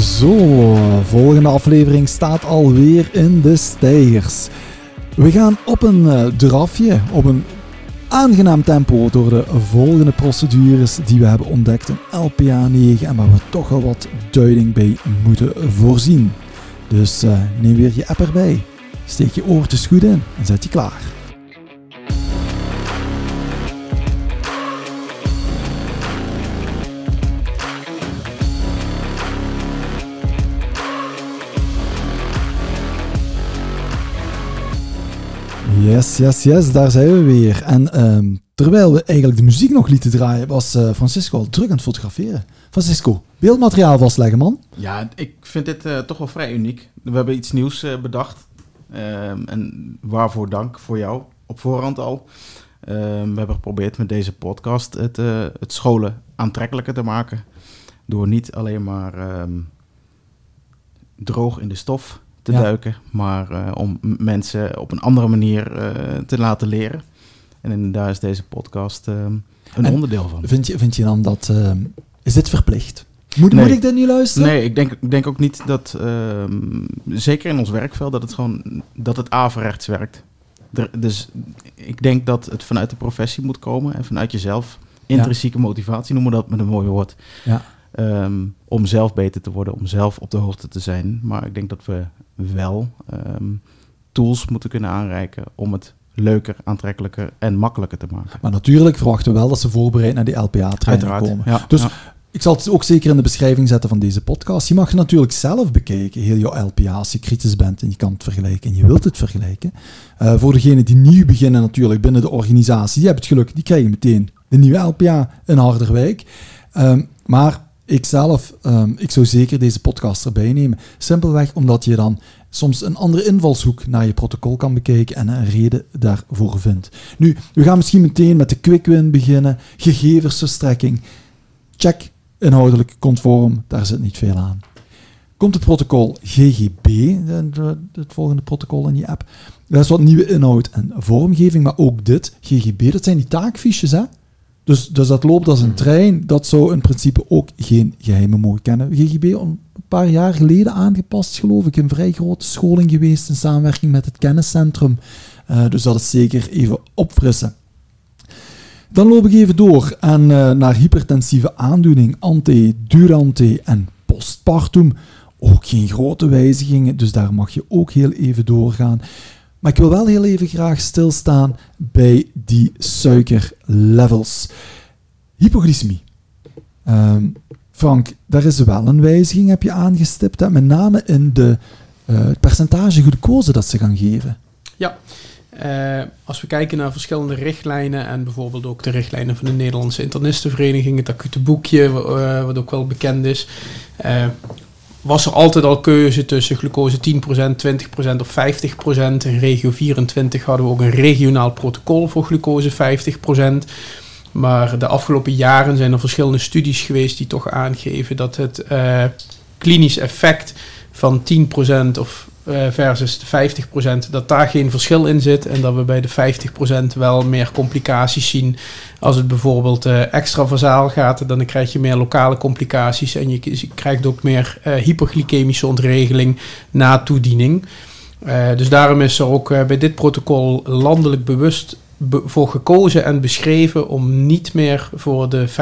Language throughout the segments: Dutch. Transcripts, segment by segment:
Zo, volgende aflevering staat alweer in de stijgers. We gaan op een uh, drafje, op een aangenaam tempo door de volgende procedures die we hebben ontdekt in LPA 9 en waar we toch wel wat duiding bij moeten voorzien. Dus uh, neem weer je app erbij, steek je oortjes goed in en zet je klaar. Yes, yes, yes, daar zijn we weer. En um, terwijl we eigenlijk de muziek nog lieten draaien, was uh, Francisco al druk aan het fotograferen. Francisco, beeldmateriaal vastleggen, man. Ja, ik vind dit uh, toch wel vrij uniek. We hebben iets nieuws uh, bedacht. Um, en waarvoor dank voor jou, op voorhand al. Um, we hebben geprobeerd met deze podcast het, het scholen aantrekkelijker te maken. Door niet alleen maar droog in de stof te ja. duiken, maar uh, om mensen op een andere manier uh, te laten leren. En daar is deze podcast uh, een en onderdeel van. Vind je, vind je dan dat. is dit verplicht? Moet, nee. moet ik dit nu luisteren? Nee, ik denk, ik denk ook niet dat. ehm, zeker in ons werkveld, dat het gewoon. dat het averechts werkt. Er, dus ik denk dat het vanuit de professie moet komen en vanuit jezelf. Intrinsieke ja. motivatie noemen we dat met een mooi woord. Ja. Um, om zelf beter te worden, om zelf op de hoogte te zijn. Maar ik denk dat we wel um, tools moeten kunnen aanreiken om het leuker, aantrekkelijker en makkelijker te maken. Maar natuurlijk verwachten we wel dat ze voorbereid naar die LPA-training komen. Ja, dus ja. ik zal het ook zeker in de beschrijving zetten van deze podcast. Je mag natuurlijk zelf bekijken, heel jouw LPA, als je kritisch bent en je kan het vergelijken en je wilt het vergelijken. Uh, voor degenen die nieuw beginnen natuurlijk binnen de organisatie, die hebben het geluk, die krijgen meteen de nieuwe LPA in Harderwijk. Um, maar ik zelf, um, ik zou zeker deze podcast erbij nemen. Simpelweg omdat je dan soms een andere invalshoek naar je protocol kan bekijken en een reden daarvoor vindt. Nu, we gaan misschien meteen met de quick win beginnen. Gegevensverstrekking. Check inhoudelijk conform, daar zit niet veel aan. Komt het protocol GGB, het volgende protocol in je app. Dat is wat nieuwe inhoud en vormgeving, maar ook dit, GGB, dat zijn die taakfiches, hè? Dus, dus dat loopt als een trein. Dat zou in principe ook geen geheimen mogen kennen. GGB een paar jaar geleden aangepast, geloof ik. Een vrij grote scholing geweest in samenwerking met het kenniscentrum. Uh, dus dat is zeker even opfrissen. Dan loop ik even door en, uh, naar hypertensieve aandoening, ante-durante en postpartum. Ook geen grote wijzigingen, dus daar mag je ook heel even doorgaan. Maar ik wil wel heel even graag stilstaan bij die suikerlevels. Hypoglycemie. Um, Frank, daar is wel een wijziging, heb je aangestipt, hè? met name in de, uh, het percentage glucose dat ze gaan geven. Ja, uh, als we kijken naar verschillende richtlijnen en bijvoorbeeld ook de richtlijnen van de Nederlandse Internistenvereniging, het acute boekje, uh, wat ook wel bekend is, was er altijd al keuze tussen glucose 10%, 20% of 50%. In regio 24 hadden we ook een regionaal protocol voor glucose 50%. Maar de afgelopen jaren zijn er verschillende studies geweest die toch aangeven dat het uh, klinisch effect van 10% of versus de 50%, dat daar geen verschil in zit. En dat we bij de 50% wel meer complicaties zien. Als het bijvoorbeeld uh, extra vazaal gaat, dan krijg je meer lokale complicaties. En je, krijgt ook meer uh, hyperglycemische ontregeling na toediening. dus daarom is er ook bij dit protocol landelijk bewust voor gekozen en beschreven om niet meer voor de 50%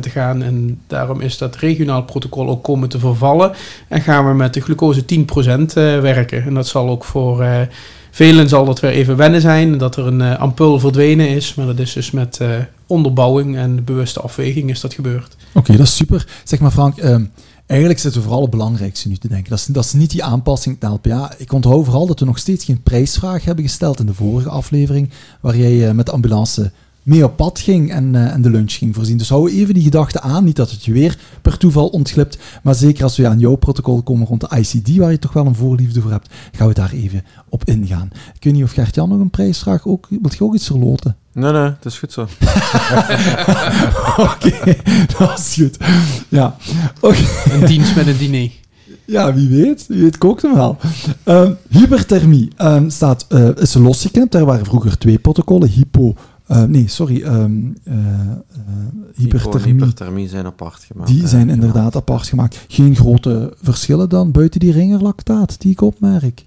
te gaan. En daarom is dat regionaal protocol ook komen te vervallen. En gaan we met de glucose 10% uh, werken. En dat zal ook voor uh, velen zal dat weer even wennen zijn. Dat er een uh, ampul verdwenen is. Maar dat is dus met onderbouwing en bewuste afweging is dat gebeurd. Oké, dat is super. Zeg maar Frank... Um Eigenlijk zitten we vooral het belangrijkste nu te denken. Dat is, dat is niet die aanpassing naar LPA. Ik onthoud vooral dat we nog steeds geen prijsvraag hebben gesteld in de vorige aflevering, waar jij met de ambulance mee op pad ging en, uh, en de lunch ging voorzien. Dus hou even die gedachte aan. Niet dat het je weer per toeval ontglipt, maar zeker als we aan jouw protocol komen rond de ICD, waar je toch wel een voorliefde voor hebt, gaan we daar even op ingaan. Ik weet niet of Gert-Jan nog een prijsvraag ook... Wilt je ook iets verloten? Nee, nee, het is goed zo. Oké, okay, dat is goed. Ja. Okay. Een dienst met een diner. Ja, wie weet. Wie weet kookt hem wel. Um, hyperthermie um, staat, uh, is losgeknipt. Er waren vroeger twee protocollen. Hypo... Uh, nee, sorry. Um, uh, hyperthermie. hyperthermie zijn apart gemaakt. Die zijn inderdaad apart gemaakt. Geen grote verschillen dan buiten die ringerlactaat die ik opmerk.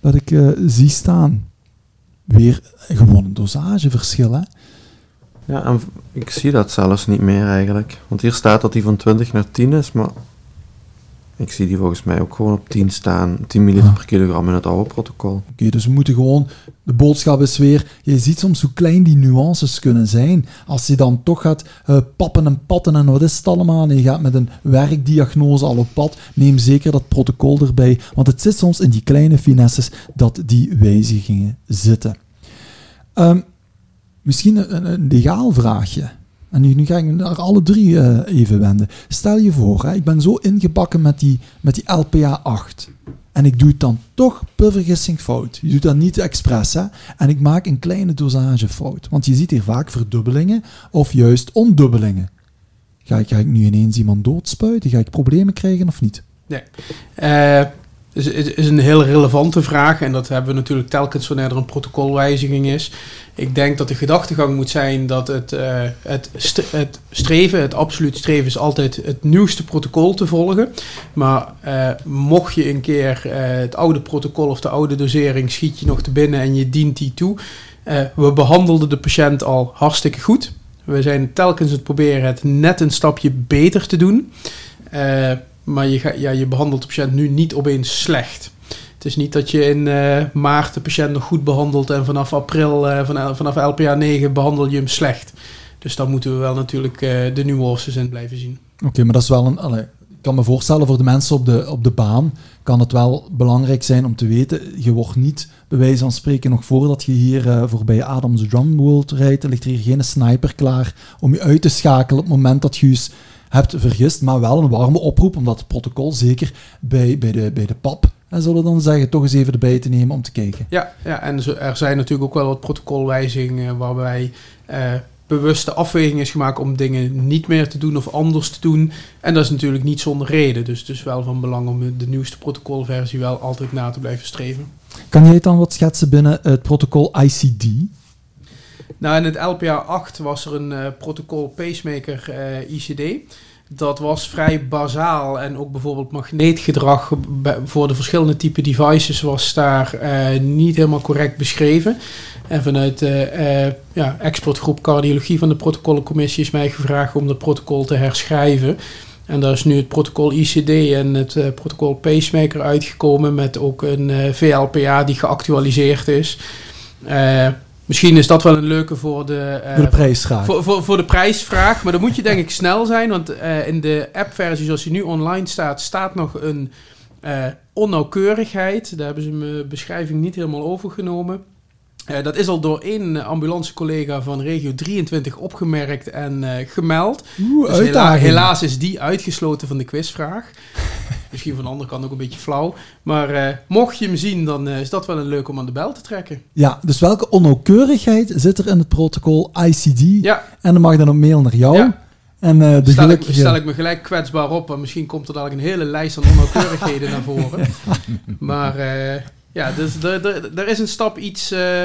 Dat ik eh, zie staan. Weer gewoon een dosageverschil, hè? Ja, en ik zie dat zelfs niet meer eigenlijk. Want hier staat dat die van 20 naar 10 is, maar ik zie die volgens mij ook gewoon op 10 staan. 10 milliliter Ah. per kilogram in het oude protocol. Oké, dus we moeten gewoon... De boodschap is weer... Je ziet soms hoe klein die nuances kunnen zijn. Als je dan toch gaat eh, pappen en patten en wat is het allemaal... en je gaat met een werkdiagnose al op pad... neem zeker dat protocol erbij. Want het zit soms in die kleine finesses... dat die wijzigingen zitten. Ehm, misschien een, een legaal vraagje. En nu, ga ik me naar alle drie eh, even wenden. Stel je voor, hè, ik ben zo ingebakken met die, met die LPA 8. En ik doe het dan toch per vergissing fout. Je doet dat niet expres, hè. En ik maak een kleine dosage fout. Want je ziet hier vaak verdubbelingen of juist ondubbelingen. Ga ik, ga ik nu ineens iemand doodspuiten? Ga ik problemen krijgen of niet? Eh, is, is, is een heel relevante vraag en dat hebben we natuurlijk telkens wanneer er een protocolwijziging is. Ik denk dat de gedachtegang moet zijn dat het, eh, het, het streven, het absoluut streven is altijd het nieuwste protocol te volgen. Maar eh, mocht je een keer eh, het oude protocol of de oude dosering schiet je nog te binnen en je dient die toe. We behandelden de patiënt al hartstikke goed. We zijn telkens het proberen het net een stapje beter te doen. Maar je, ja, je behandelt de patiënt nu niet opeens slecht. Het is niet dat je in eh, maart de patiënt nog goed behandelt en vanaf april, van, vanaf LPA 9 behandel je hem slecht. Dus dan moeten we wel natuurlijk eh, de nuances in blijven zien. Oké, maar dat is wel een... ik kan me voorstellen voor de mensen op de, op de baan kan het wel belangrijk zijn om te weten, je wordt niet, bij wijze van spreken, nog voordat je hier eh, voorbij Adams Drum World rijdt, er ligt hier geen sniper klaar om je uit te schakelen op het moment dat je hebt vergist, maar wel een warme oproep, omdat het protocol zeker bij, bij, de, bij de pap, en zullen we dan zeggen, toch eens even erbij te nemen om te kijken. Ja, ja en er zijn natuurlijk ook wel wat protocolwijzigingen waarbij eh, bewuste afweging is gemaakt om dingen niet meer te doen of anders te doen. En dat is natuurlijk niet zonder reden. Dus het is wel van belang om de nieuwste protocolversie wel altijd na te blijven streven. Kan jij het dan wat schetsen binnen het protocol ICD? Nou, in het LPA 8 was er een eh, protocol pacemaker eh, ICD. Dat was vrij bazaal en ook bijvoorbeeld magneetgedrag voor de verschillende type devices was daar eh, niet helemaal correct beschreven. En vanuit de ja, expertgroep cardiologie van de protocollencommissie is mij gevraagd om dat protocol te herschrijven. En daar is nu het protocol ICD en het protocol pacemaker uitgekomen met ook een VLPA die geactualiseerd is. Misschien is dat wel een leuke voor de, eh, Voor de prijsvraag. voor, voor, voor de prijsvraag. Maar dan moet je denk ik snel zijn. Want eh, in de appversie zoals die nu online staat, staat nog een eh, onnauwkeurigheid. Daar hebben ze mijn beschrijving niet helemaal overgenomen. Eh, dat is al door één ambulancecollega van regio 23 opgemerkt en eh, gemeld. Oeh, Dus hela- helaas is die uitgesloten van de quizvraag. Misschien van de andere kant ook een beetje flauw. Maar eh, mocht je hem zien, dan eh, is dat wel een leuk om aan de bel te trekken. Ja, dus welke onnauwkeurigheid zit er in het protocol ICD? Ja, En dan mag dan een mail naar jou. Ja. En eh, de stel, ik, gelukkige... stel ik me gelijk kwetsbaar op. En misschien komt er dadelijk een hele lijst aan onnauwkeurigheden naar voren. Maar eh, ja, dus er, is een stap iets eh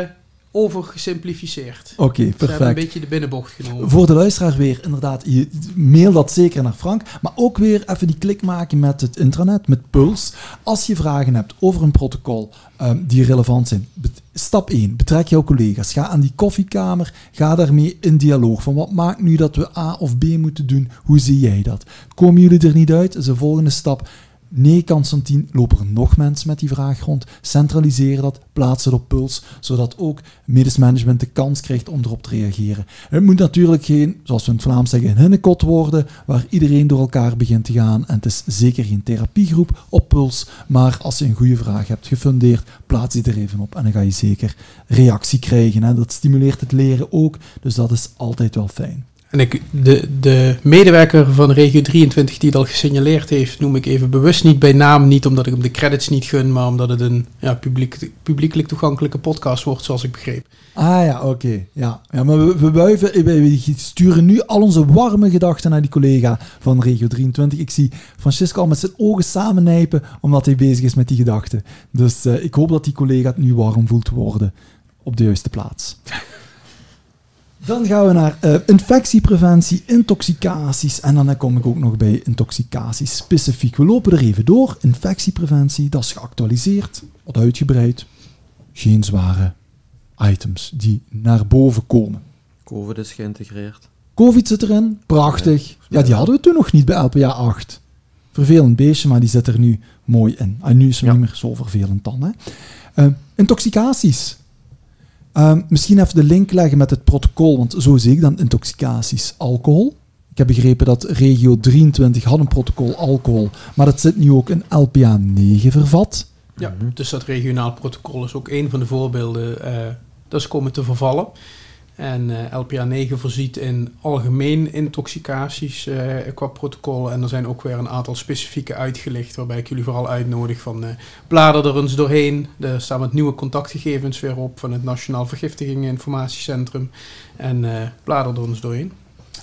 over gesimplificeerd. Oké, Ze hebben een perfect. beetje de binnenbocht genomen. Voor de luisteraar weer, inderdaad, je mail dat zeker naar Frank. Maar ook weer even die klik maken met het intranet, met Puls. Als je vragen hebt over een protocol ehm, die relevant zijn. Stap 1, betrek jouw collega's. Ga aan die koffiekamer, ga daarmee in dialoog. Van wat maakt nu dat we A of B moeten doen? Hoe zie jij dat? Komen jullie er niet uit? Is de volgende stap. Nee, Constantine, lopen nog mensen met die vraag rond. Centraliseer dat, plaats het op puls, zodat ook medisch management de kans krijgt om erop te reageren. Het moet natuurlijk geen, zoals we in het Vlaams zeggen, een hinnekot worden, waar iedereen door elkaar begint te gaan. En het is zeker geen therapiegroep op puls, maar als je een goede vraag hebt gefundeerd, plaats die er even op en dan ga je zeker reactie krijgen. Hè. Dat stimuleert het leren ook, dus dat is altijd wel fijn. En ik, de, de medewerker van regio 23 die het al gesignaleerd heeft, noem ik even bewust niet bij naam. Niet omdat ik hem de credits niet gun, maar omdat het een ja, publiek, publiekelijk toegankelijke podcast wordt, zoals ik begreep. Ah ja, oké. Ja. ja, maar we, we, eh, we, we sturen nu al onze warme gedachten naar die collega van Regio 23. Ik zie Francisco al met zijn ogen samennijpen omdat hij bezig is met die gedachten. Dus eh, ik hoop dat die collega het nu warm voelt worden op de juiste plaats. Dan gaan we naar eh, infectiepreventie, intoxicaties. En dan kom ik ook nog bij intoxicaties specifiek. We lopen er even door. Infectiepreventie, dat is geactualiseerd, wat uitgebreid. Geen zware items die naar boven komen. COVID is geïntegreerd. Covid zit erin, prachtig. Ja, die hadden we toen nog niet bij LPA 8. Vervelend beestje, maar die zit er nu mooi in. En nu is het Ja. niet meer zo vervelend dan. Hè. Eh, intoxicaties. Ehm, misschien even de link leggen met het protocol, want zo zie ik dan intoxicaties. Alcohol. Ik heb begrepen dat regio 23 had een protocol alcohol, maar dat zit nu ook in LPA 9 vervat. Ja, dus dat regionaal protocol is ook een van de voorbeelden. eh, dat is komen te vervallen. En eh, LPA 9 voorziet in algemeen intoxicaties eh, qua protocol. En er zijn ook weer een aantal specifieke uitgelicht, waarbij ik jullie vooral uitnodig van eh blader er eens doorheen. Er staan wat nieuwe contactgegevens weer op van het Nationaal Vergiftigingen Informatiecentrum. En blader er eens doorheen.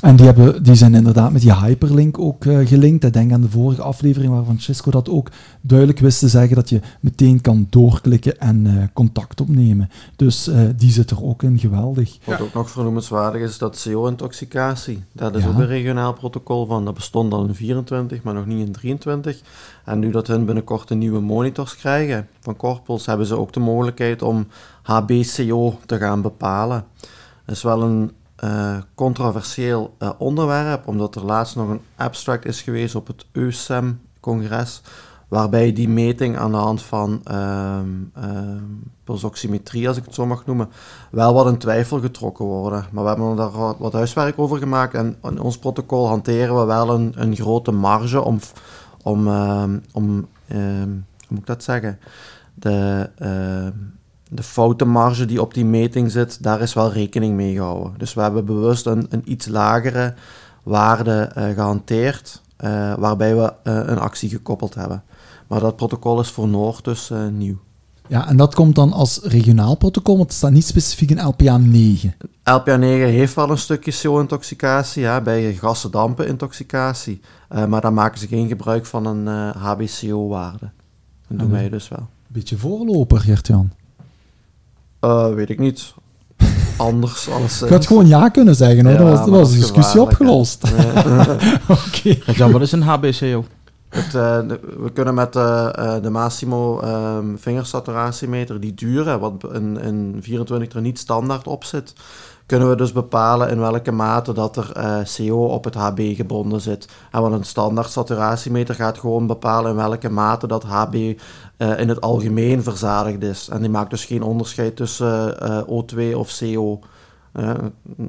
En die, hebben, die zijn inderdaad met die hyperlink ook eh, gelinkt. Ik denk aan de vorige aflevering waar Francesco dat ook duidelijk wist te zeggen, dat je meteen kan doorklikken en eh, contact opnemen. Dus eh, die zit er ook in, geweldig. Wat Ja. ook nog vernoemenswaardig is dat CO-intoxicatie. Daar is Ja. ook een regionaal protocol van. Dat bestond al in 24, maar nog niet in 23. En nu dat hun binnenkort een nieuwe monitors krijgen van Corpels, hebben ze ook de mogelijkheid om HBCO te gaan bepalen. Dat is wel een eh, controversieel eh, onderwerp, omdat er laatst nog een abstract is geweest op het EUSEM-congres, waarbij die meting aan de hand van pulsoximetrie, als ik het zo mag noemen, wel wat in twijfel getrokken worden. Maar we hebben daar wat, huiswerk over gemaakt en in ons protocol hanteren we wel een, een grote marge om, om, ehm, om hoe moet ik dat zeggen, de, de foutenmarge die op die meting zit, daar is wel rekening mee gehouden. Dus we hebben bewust een, een iets lagere waarde eh, gehanteerd, eh, waarbij we eh, een actie gekoppeld hebben. Maar dat protocol is voor Noord dus nieuw. Ja, en dat komt dan als regionaal protocol, want het staat niet specifiek in LPA 9. LPA 9 heeft wel een stukje CO-intoxicatie, ja, bij gassen dampen intoxicatie. Maar daar maken ze geen gebruik van een HBCO-waarde. Dat doen Ah, wij dus wel. Beetje voorloper, Gert-Jan. Eh, weet ik niet. Anders als... Ik had gewoon ja kunnen zeggen, hoor. Ja, dat was, dat was de is discussie opgelost. Oké. Jan, wat is een HBCO? Eh, we kunnen met eh, eh, de Massimo ehm vingersaturatiemeter, die dure, wat in, in 24 er niet standaard op zit, kunnen we dus bepalen in welke mate dat er CO op het HB gebonden zit. En want een standaard saturatiemeter gaat gewoon bepalen in welke mate dat HB in het algemeen verzadigd is. En die maakt dus geen onderscheid tussen eh, O2 of CO.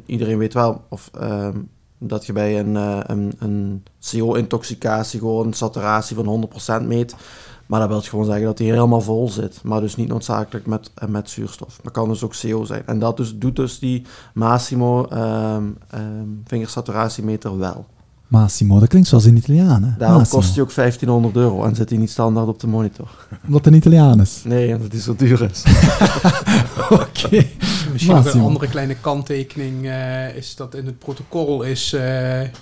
Iedereen weet wel, of, dat je bij een, eh, een, een CO-intoxicatie gewoon een saturatie van 100% meet. Maar dat wil gewoon zeggen dat die helemaal vol zit. Maar dus niet noodzakelijk met, eh, met zuurstof. Maar kan dus ook CO zijn. En dat dus, doet dus die Massimo vingersaturatiemeter wel. Massimo, dat klinkt zoals in Italiaan, hè? Daarom Massimo. kost die ook 1500 euro en zit die niet standaard op de monitor. Omdat het een Italiaan is. Nee, omdat die zo duur is. Oké. Misschien nog een andere kleine kanttekening eh, is dat in het protocol is eh,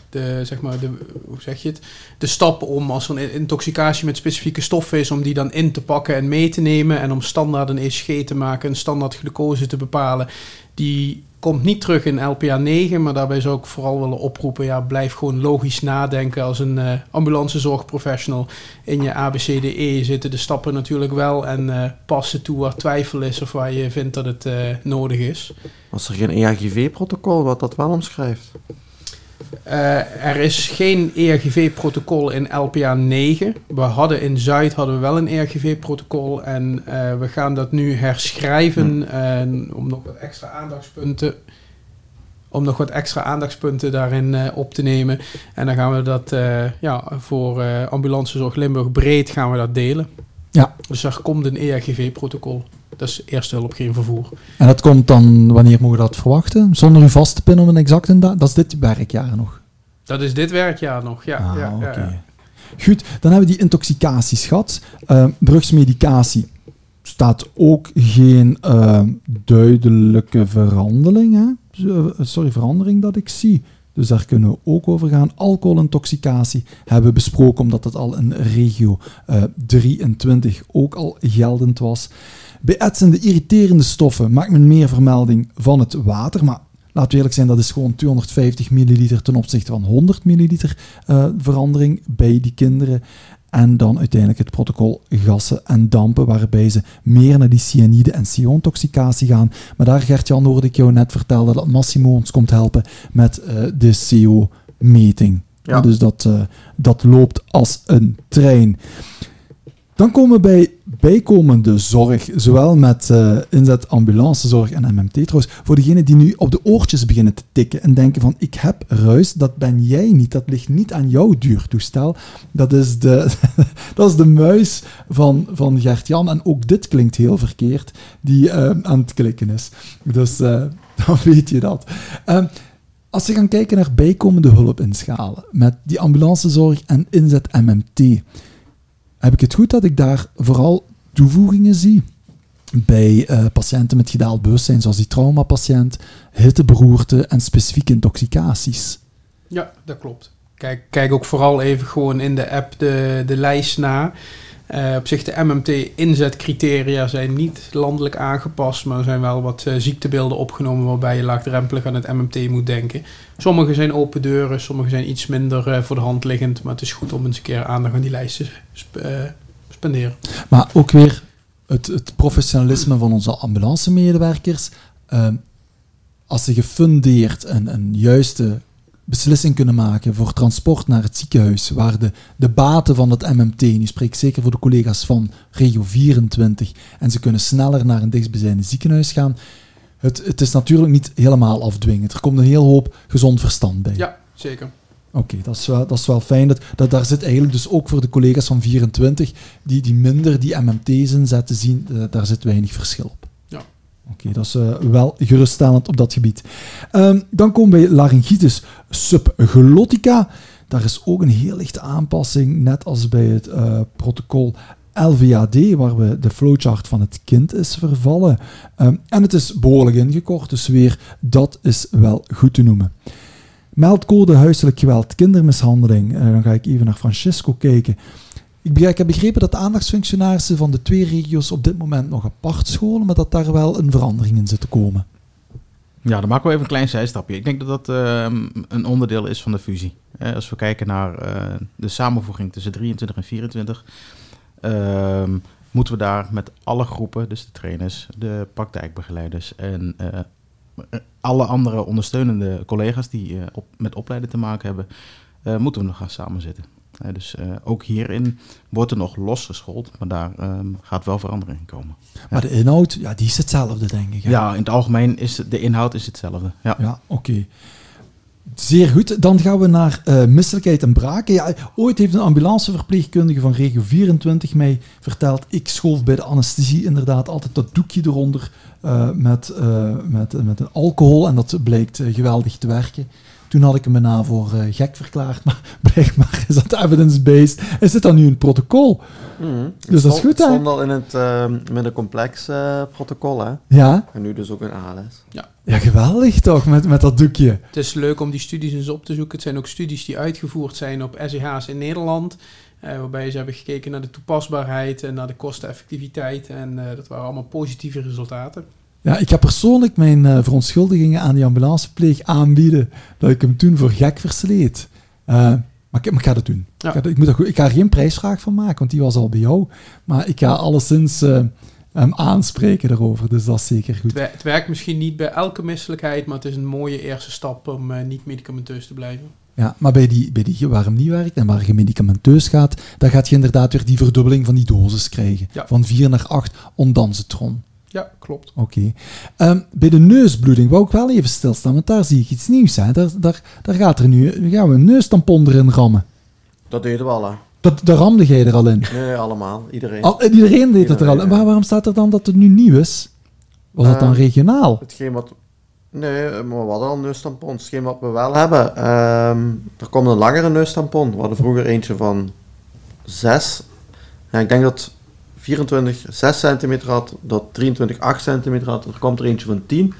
de, zeg maar, de, hoe zeg je het? De stap om als er een intoxicatie met specifieke stoffen is, om die dan in te pakken en mee te nemen en om standaard een ECG te maken, een standaard glucose te bepalen, die komt niet terug in LPA 9, maar daarbij zou ik vooral willen oproepen, ja, blijf gewoon logisch nadenken als een eh ambulancezorgprofessional. In je ABCDE zitten de stappen natuurlijk wel en eh pas ze toe waar twijfel is of waar je vindt dat het eh, nodig is. Was er geen E ERGV-protocol wat dat wel omschrijft? Eh, er is geen ERGV-protocol in LPA 9. We hadden in Zuid hadden we wel een ERGV-protocol en eh, we gaan dat nu herschrijven eh, om nog wat extra aandachtspunten om nog wat extra aandachtspunten daarin eh, op te nemen. En dan gaan we dat ja, voor ambulancezorg Limburg breed gaan we dat delen. Ja. Dus er komt een ERGV-protocol. Dat is eerste hulp, geen vervoer. En dat komt dan, wanneer mogen we dat verwachten? Zonder u vast te pinnen om een exacte datum? Dat is dit werkjaar nog. Dat is dit werkjaar nog, ja. Ah, ja, ja, oké. ja. Goed, dan hebben we die intoxicaties gehad. Eh, drugsmedicatie staat ook geen eh, duidelijke verandering, hè? Sorry, verandering dat ik zie. Dus daar kunnen we ook over gaan. Alcoholintoxicatie hebben we besproken, omdat dat al in regio eh, 23 ook al geldend was. Bij etsende, irriterende stoffen maakt men meer vermelding van het water, maar laten we eerlijk zijn, dat is gewoon 250 milliliter ten opzichte van 100 milliliter uh, verandering bij die kinderen. En dan uiteindelijk het protocol gassen en dampen, waarbij ze meer naar die cyanide en siontoxicatie gaan. Maar daar, Gert-Jan, hoorde ik jou net vertellen dat Massimo ons komt helpen met uh, de CO-meting. Ja. Dus dat, uh, dat loopt als een trein. Dan komen we bij bijkomende zorg, zowel met uh, inzet ambulancezorg en MMT trouwens, voor degenen die nu op de oortjes beginnen te tikken en denken van ik heb ruis, dat ben jij niet, dat ligt niet aan jouw duurtoestel, dat is de, dat is de muis van, van Gert-Jan en ook dit klinkt heel verkeerd, die uh, aan het klikken is. Dus uh, dan weet je dat. Ehm, als we gaan kijken naar bijkomende hulp inschalen met die ambulancezorg en inzet MMT, heb ik het goed dat ik daar vooral toevoegingen zie bij uh, patiënten met gedaald bewustzijn, zoals die traumapatiënt, hitteberoerte en specifieke intoxicaties. Ja, dat klopt. Kijk, kijk ook vooral even gewoon in de app de, de lijst na. Uh, op zich de MMT-inzetcriteria zijn niet landelijk aangepast, maar er zijn wel wat uh, ziektebeelden opgenomen waarbij je laagdrempelig aan het MMT moet denken. Sommige zijn open deuren, sommige zijn iets minder uh, voor de hand liggend, maar het is goed om eens een keer aandacht aan die lijsten sp spenderen. Maar ook weer het, het professionalisme van onze ambulance-medewerkers. als ze gefundeerd en een juiste beslissing kunnen maken voor transport naar het ziekenhuis, waar de, de baten van het MMT, nu spreek ik zeker voor de collega's van regio 24, en ze kunnen sneller naar een dichtstbijzijnde ziekenhuis gaan. Het, het is natuurlijk niet helemaal afdwingend. Er komt een heel hoop gezond verstand bij. Ja, zeker. Oké, dat, is wel, dat is wel fijn. Dat, dat, daar zit eigenlijk dus ook voor de collega's van 24, die, die minder die MMT's inzetten, zien, uh, daar zit weinig verschil op. Oké, dat is uh, wel geruststellend op dat gebied. Um, dan komen we bij laryngitis subglottica. Daar is ook een heel lichte aanpassing, net als bij het uh, protocol LVAD, waar we de flowchart van het kind is vervallen. Um, en het is behoorlijk ingekort, dus weer, dat is wel goed te noemen. Meldcode huiselijk geweld, kindermishandeling. Uh, dan ga ik even naar Francisco kijken. Ik, heb begrepen dat de aandachtsfunctionarissen van de twee regio's op dit moment nog apart scholen, maar dat daar wel een verandering in zit te komen. Ja, dan maken we even een klein zijstapje. Ik denk dat dat uh, een onderdeel is van de fusie. Eh, als we kijken naar uh, de samenvoeging tussen 23 en 24, ehm, moeten we daar met alle groepen, dus de trainers, de praktijkbegeleiders en eh, alle andere ondersteunende collega's die op, met opleiden te maken hebben, moeten we nog gaan samenzitten dus uh, ook hierin wordt er nog los geschoold, maar daar um, gaat wel verandering in komen. Maar de inhoud, ja, die is hetzelfde, denk ik. Hè? Ja, in het algemeen is de inhoud is hetzelfde. Ja, ja oké. Zeer goed. Dan gaan we naar uh, misselijkheid en braken. Ja, ooit heeft een ambulanceverpleegkundige van regio 24 mij verteld. Ik schoof bij de anesthesie inderdaad altijd dat doekje eronder uh, met, met, met een alcohol. En dat blijkt geweldig te werken. Toen had ik hem bijna voor gek verklaard, maar blijkbaar is dat evidence-based. Is het dan nu een protocol? Mm, dus dat is goed, hè? Het stond al in het uh, middencomplex uh, protocol, hè? Ja. En nu dus ook een ALS. Ja. Ja, geweldig toch, met, met dat doekje. Het is leuk om die studies eens op te zoeken. Het zijn ook studies die uitgevoerd zijn op SEH's in Nederland. waarbij ze hebben gekeken naar de toepasbaarheid en naar de kosteneffectiviteit. En dat waren allemaal positieve resultaten. Ja, ik ga persoonlijk mijn uh, verontschuldigingen aan die ambulancepleeg aanbieden dat ik hem toen voor gek versleet. Uh, maar, ik, maar ik ga dat doen. Ja. Ik, ga, ik, moet dat, ik ga er geen prijsvraag van maken, want die was al bij jou. Maar ik ga alleszins uh, hem aanspreken daarover, dus dat is zeker goed. Het, het, werkt misschien niet bij elke misselijkheid, maar het is een mooie eerste stap om niet medicamenteus te blijven. Ja, maar bij die, bij die waar hem niet werkt en waar je medicamenteus gaat, dan gaat je inderdaad weer die verdubbeling van die dosis krijgen. Ja. Van 4 naar 8 ondansetron. Ja, klopt. Oké. Okay. Um, bij de neusbloeding wou ik wel even stilstaan, want daar zie ik iets nieuws. Hè. Daar, daar, daar gaat er nu, gaan we een neustampon erin rammen. Dat deden we al, hè. Dat, daar ramde jij er al in? Nee, allemaal. Iedereen. Al, iedereen deed het er al in. Maar waarom staat er dan dat het nu nieuw is? Was uh, dat dan regionaal? Hetgeen wat... Nee, maar we hadden al neustampons. Hetgeen wat we wel hebben. Um, er komt een langere neustampon. We hadden vroeger eentje van 6. En ik denk dat 24 6 centimeter had, dat 23 8 centimeter had. Er komt er eentje van 10.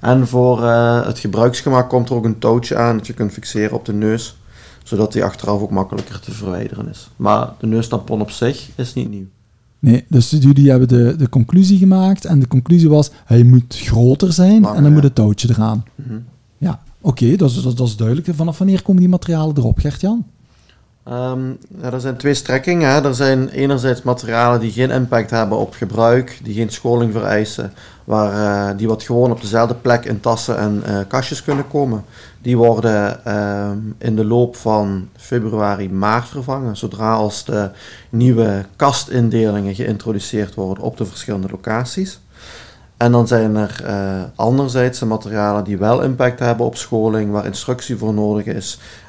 En voor uh, het gebruiksgemak komt er ook een touwtje aan dat je kunt fixeren op de neus, zodat die achteraf ook makkelijker te verwijderen is. Maar de neustampon op zich is niet nieuw. Nee, dus jullie hebben de, de conclusie gemaakt en de conclusie was, hij moet groter zijn Langer, en dan ja. moet het touwtje eraan. Mm -hmm. Ja, oké, dat, dat is duidelijk. Vanaf wanneer komen die materialen erop, Gert-Jan? Ja, er zijn twee strekkingen. Hè. Er zijn enerzijds materialen die geen impact hebben op gebruik, die geen scholing vereisen, waar, eh, die wat gewoon op dezelfde plek in tassen en eh, kastjes kunnen komen. Die worden ehm, in de loop van februari, maart vervangen, zodra als de nieuwe kastindelingen geïntroduceerd worden op de verschillende locaties. En dan zijn er uh, anderzijds de materialen die wel impact hebben op scholing, waar instructie voor nodig is, um,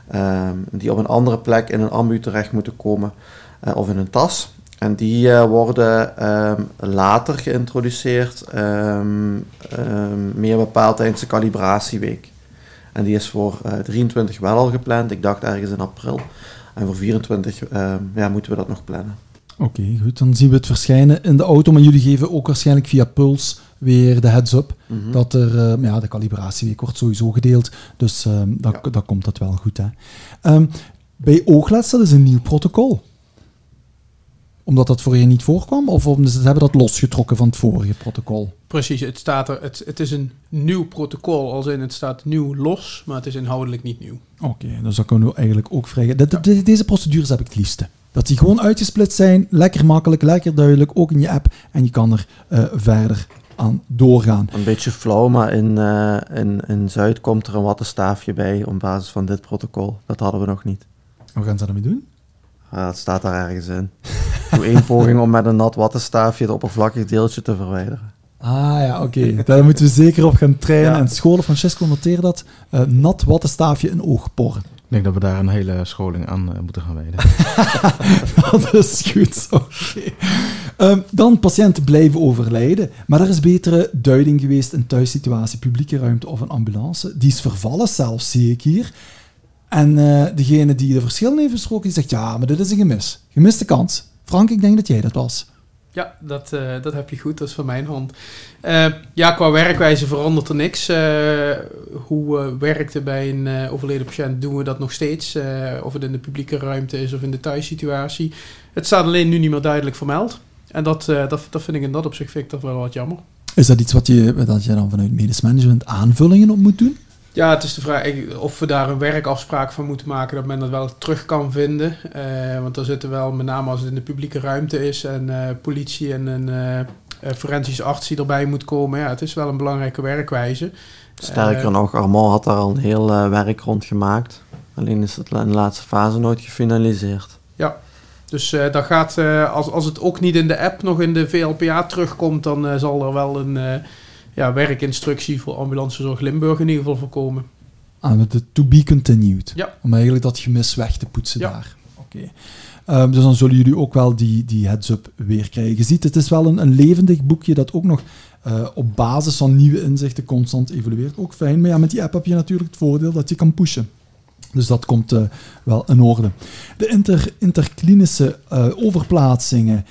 die op een andere plek in een ambu terecht moeten komen uh, of in een tas. En die uh, worden um, later geïntroduceerd, um, meer bepaald tijdens de calibratieweek. En die is voor 23 wel al gepland, ik dacht ergens in april. En voor 24 ja, moeten we dat nog plannen. Oké, goed. Dan zien we het verschijnen in de auto. Maar jullie geven ook waarschijnlijk via Puls weer de heads-up mm -hmm. dat er, uh, ja, de calibratieweek wordt sowieso gedeeld. Dus uh, dat, ja. dat komt dat wel goed. Hè. Um, bij oogletsel is een nieuw protocol. Omdat dat voorheen niet voorkwam? Of omdat ze hebben dat losgetrokken van het vorige protocol? Precies, het, staat er, het, het is een nieuw protocol, als in het staat nieuw los, maar het is inhoudelijk niet nieuw. Oké, okay, dus dat kunnen we eigenlijk ook vragen. De, de, de, deze procedures heb ik het liefste. Dat die gewoon uitgesplitst zijn, lekker makkelijk, lekker duidelijk, ook in je app. En je kan er uh, verder aan doorgaan. Een beetje flauw, maar in, uh, in, in Zuid komt er een wattenstaafje bij op basis van dit protocol. Dat hadden we nog niet. Hoe gaan ze daarmee doen? Uh, dat staat daar ergens in. Doe één poging om met een nat wattenstaafje het oppervlakkig deeltje te verwijderen. Ah ja, oké. Okay. Daar moeten we zeker op gaan trainen. Ja. En scholen, Francesco, noteer dat. Uh, nat wattenstaafje in oogporen. Ik denk dat we daar een hele scholing aan uh, moeten gaan wijden. dat is goed. Okay. Um, dan patiënten blijven overlijden. Maar er is betere duiding geweest in thuissituatie, publieke ruimte of een ambulance. Die is vervallen zelfs, zie ik hier. En uh, degene die de verschillen heeft besproken, die zegt ja, maar dit is een gemis. Gemiste kans. Frank, ik denk dat jij dat was. Ja, dat, uh, dat heb je goed. Dat is van mijn hand. Uh, ja, qua werkwijze verandert er niks. Hoe werkte bij een overleden patiënt doen we dat nog steeds. of het in de publieke ruimte is of in de thuissituatie. Het staat alleen nu niet meer duidelijk vermeld. En dat, dat, dat vind ik in dat opzicht vind ik dat wel wat jammer. Is dat iets wat je, dat je dan vanuit medisch management aanvullingen op moet doen? Ja, het is de vraag of we daar een werkafspraak van moeten maken dat men dat wel terug kan vinden. Uh, want er zitten wel, met name als het in de publieke ruimte is en uh, politie en een uh, forensisch arts die erbij moet komen. Ja, het is wel een belangrijke werkwijze. Sterker nog, Armand had daar al een heel werk rond gemaakt. Alleen is het in de laatste fase nooit gefinaliseerd. Ja, dus uh, dat gaat, uh, als, als het ook niet in de app nog in de VLPA terugkomt, dan uh, zal er wel een ja, werkinstructie voor ambulancezorg Limburg in ieder geval voorkomen. Ah, met de to be continued. Ja. Om eigenlijk dat gemis weg te poetsen ja. daar. Oké. Okay. Um, dus dan zullen jullie ook wel die, die heads-up weer krijgen. Je ziet, het is wel een, een levendig boekje dat ook nog uh, op basis van nieuwe inzichten constant evolueert. Ook fijn, maar ja, met die app heb je natuurlijk het voordeel dat je kan pushen. Dus dat komt uh, wel in orde. De inter, interklinische uh, overplaatsingen,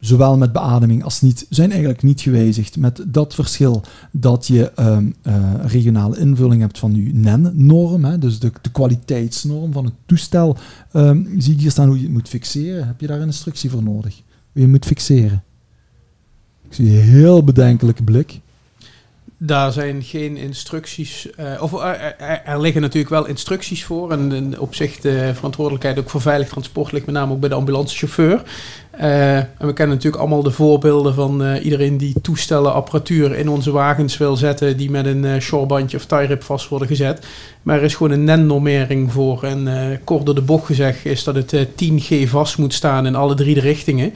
zowel met beademing als niet, zijn eigenlijk niet gewijzigd. Met dat verschil dat je um, uh, regionale invulling hebt van je NEN-norm, dus de, de, kwaliteitsnorm van het toestel. Um, zie ik hier staan hoe je het moet fixeren. Heb je daar een instructie voor nodig? Hoe je moet fixeren? Ik zie een heel bedenkelijke blik. Daar zijn geen instructies, uh, of uh, er, er liggen natuurlijk wel instructies voor. En, op zich de verantwoordelijkheid ook voor veilig transport ligt met name ook bij de ambulancechauffeur. Uh, en we kennen natuurlijk allemaal de voorbeelden van iedereen die toestellen, apparatuur in onze wagens wil zetten, die met een shorebandje of tie-rip vast worden gezet. Maar er is gewoon een NEN-normering voor. En kort door de bocht gezegd is dat het 10G vast moet staan in alle drie de richtingen.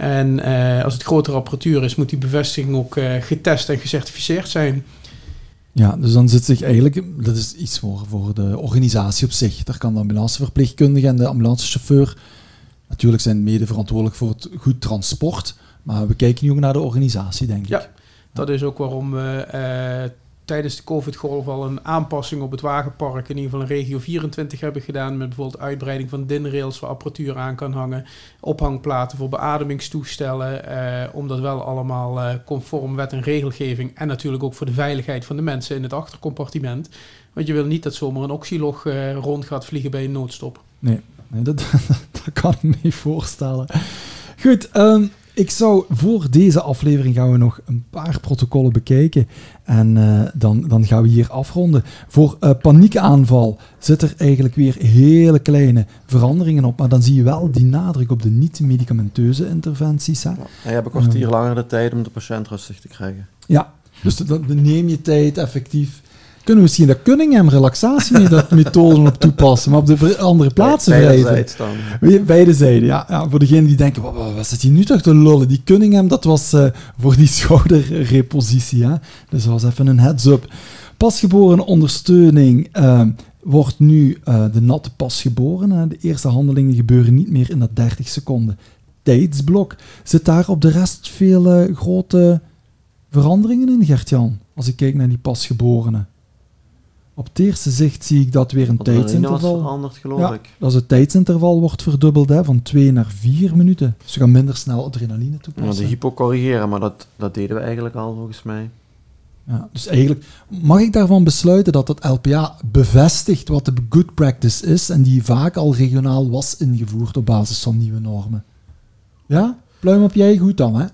En uh, als het grotere apparatuur is, moet die bevestiging ook uh, getest en gecertificeerd zijn. Ja, dus dan zit zich eigenlijk, dat is iets voor, voor de organisatie op zich. Daar kan de ambulanceverpleegkundige en de ambulancechauffeur natuurlijk zijn mede verantwoordelijk voor het goed transport. Maar we kijken nu ook naar de organisatie, denk ik. Ja, dat is ook waarom we uh, tijdens de COVID-golf al een aanpassing op het wagenpark, in ieder geval een regio 24 hebben gedaan. Met bijvoorbeeld uitbreiding van dinrails waar apparatuur aan kan hangen. Ophangplaten voor beademingstoestellen. Eh, wel allemaal eh, conform wet en regelgeving. En natuurlijk ook voor de veiligheid van de mensen in het achtercompartiment. Want je wil niet dat zomaar een oxylog uh, rond gaat vliegen bij een noodstop. Nee, nee dat, kan ik me niet voorstellen. Goed, um, ik zou voor deze aflevering gaan we nog een paar protocollen bekijken. En eh, dan, dan gaan we hier afronden. Voor uh, paniekaanval zit er eigenlijk weer hele kleine veranderingen op. Maar dan zie je wel die nadruk op de niet-medicamenteuze interventies. Hè. Ja, en je hebt een kwartier langer de tijd om de patiënt rustig te krijgen. Ja, dus dan neem je tijd effectief kunnen we misschien dat Cunningham relaxatie met dat methoden op toepassen, maar op de andere plaatsen Beide zijden. Beide zijden, ja, ja. Voor degenen die denken, wat, wat zit hier nu toch te lullen? Die Cunningham, dat was uh, voor die schouderrepositie. Hè? Dus dat was even een heads-up. Pasgeboren ondersteuning uh, wordt nu uh, de natte pasgeboren. Hè? De eerste handelingen gebeuren niet meer in dat 30 seconden tijdsblok. Zit daar op de rest veel grote veranderingen in, Gert-Jan? Als ik kijk naar die pasgeborenen. Op het eerste zicht zie ik dat weer een tijdsinterval. veranderd, geloof ja, ik. Dat het tijdsinterval wordt verdubbeld, hè, van 2 naar 4 minuten. Dus we gaan minder snel adrenaline toepassen. Ja, de hypo corrigeren, maar dat, dat deden we eigenlijk al volgens mij. Ja, dus eigenlijk mag ik daarvan besluiten dat het LPA bevestigt wat de good practice is en die vaak al regionaal was ingevoerd op basis van nieuwe normen. Ja? Pluim op jij goed dan, hè?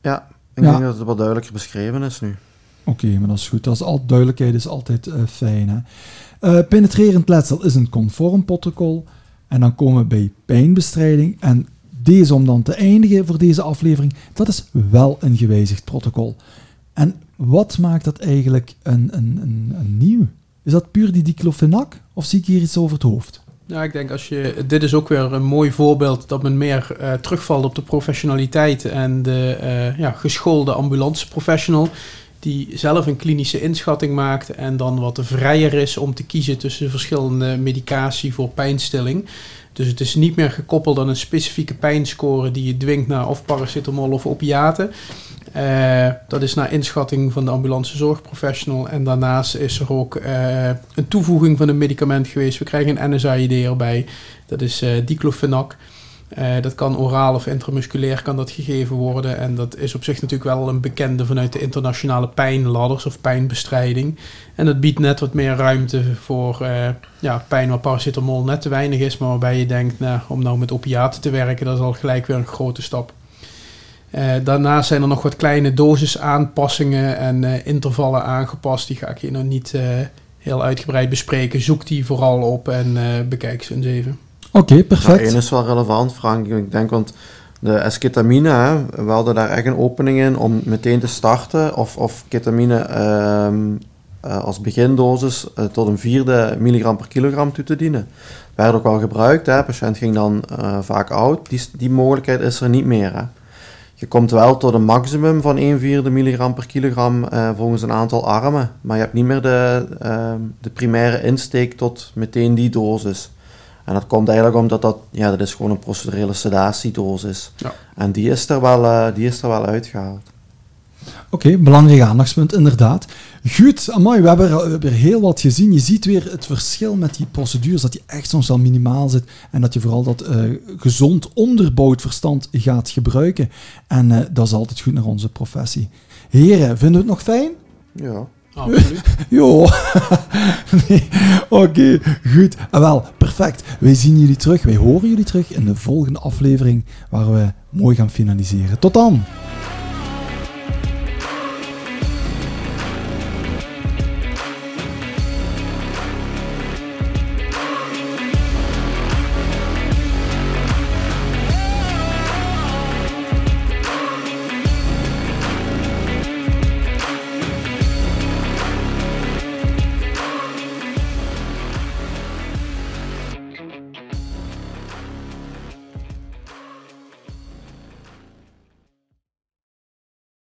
Ja, ik denk dat het wat duidelijker beschreven is nu. Oké, maar dat is goed. Dat is al, duidelijkheid is altijd uh, fijn. Hè? Uh, penetrerend letsel is een conform protocol. En dan komen we bij pijnbestrijding. En deze om dan te eindigen voor deze aflevering, dat is wel een gewijzigd protocol. En wat maakt dat eigenlijk een, een, een, nieuw? Is dat puur die diclofenac of zie ik hier iets over het hoofd? Ja, ik denk als je. Dit is ook weer een mooi voorbeeld dat men meer uh, terugvalt op de professionaliteit en de uh, ja, geschoolde ambulanceprofessional die zelf een klinische inschatting maakt en dan wat vrijer is om te kiezen tussen verschillende medicatie voor pijnstilling. Dus het is niet meer gekoppeld aan een specifieke pijnscore die je dwingt naar of paracetamol of opiaten. Uh, dat is naar inschatting van de ambulance zorgprofessional. En daarnaast is er ook uh, een toevoeging van een medicament geweest. We krijgen een NSAID erbij. Dat is uh, diclofenac. Uh, dat kan oraal of intramusculair kan dat gegeven worden. En dat is op zich natuurlijk wel een bekende vanuit de internationale pijnladders of pijnbestrijding. En dat biedt net wat meer ruimte voor uh, ja, pijn waar paracetamol net te weinig is. Maar waarbij je denkt, nou, om nou met opiaten te werken, dat is al gelijk weer een grote stap. Uh, daarnaast zijn er nog wat kleine dosis aanpassingen en intervallen aangepast. Die ga ik hier nog niet heel uitgebreid bespreken. Zoek die vooral op en bekijk ze eens even. Oké, perfect. Eén is wel relevant, Frank. Ik denk, want de esketamine, hè, daar echt een opening in om meteen te starten. Of, of ketamine ehm, eh, als begindosis uh, tot een vierde milligram per kilogram toe te dienen. Werd ook wel gebruikt. Hè. De patiënt ging dan uh, vaak oud. Die, die mogelijkheid is er niet meer. Hè. Je komt wel tot een maximum van 1 vierde milligram per kilogram volgens een aantal armen. Maar je hebt niet meer de, ehm, de primaire insteek tot meteen die dosis. En dat komt eigenlijk omdat dat, ja, dat is gewoon een procedurele sedatiedosis. Ja. En die is er wel, uh, die is er wel uitgehaald. Oké, okay, belangrijk aandachtspunt, inderdaad. Goed, amai, we hebben, we hebben heel wat gezien. Je ziet weer het verschil met die procedures, dat die echt soms wel minimaal zit en dat je vooral dat uh, gezond onderbouwd verstand gaat gebruiken. En uh, dat is altijd goed naar onze professie. Heren, vinden we het nog fijn? Ja. Absoluut. Oké, goed. En ah, wel, perfect. Wij zien jullie terug, wij horen jullie terug in de volgende aflevering waar we mooi gaan finaliseren. Tot dan!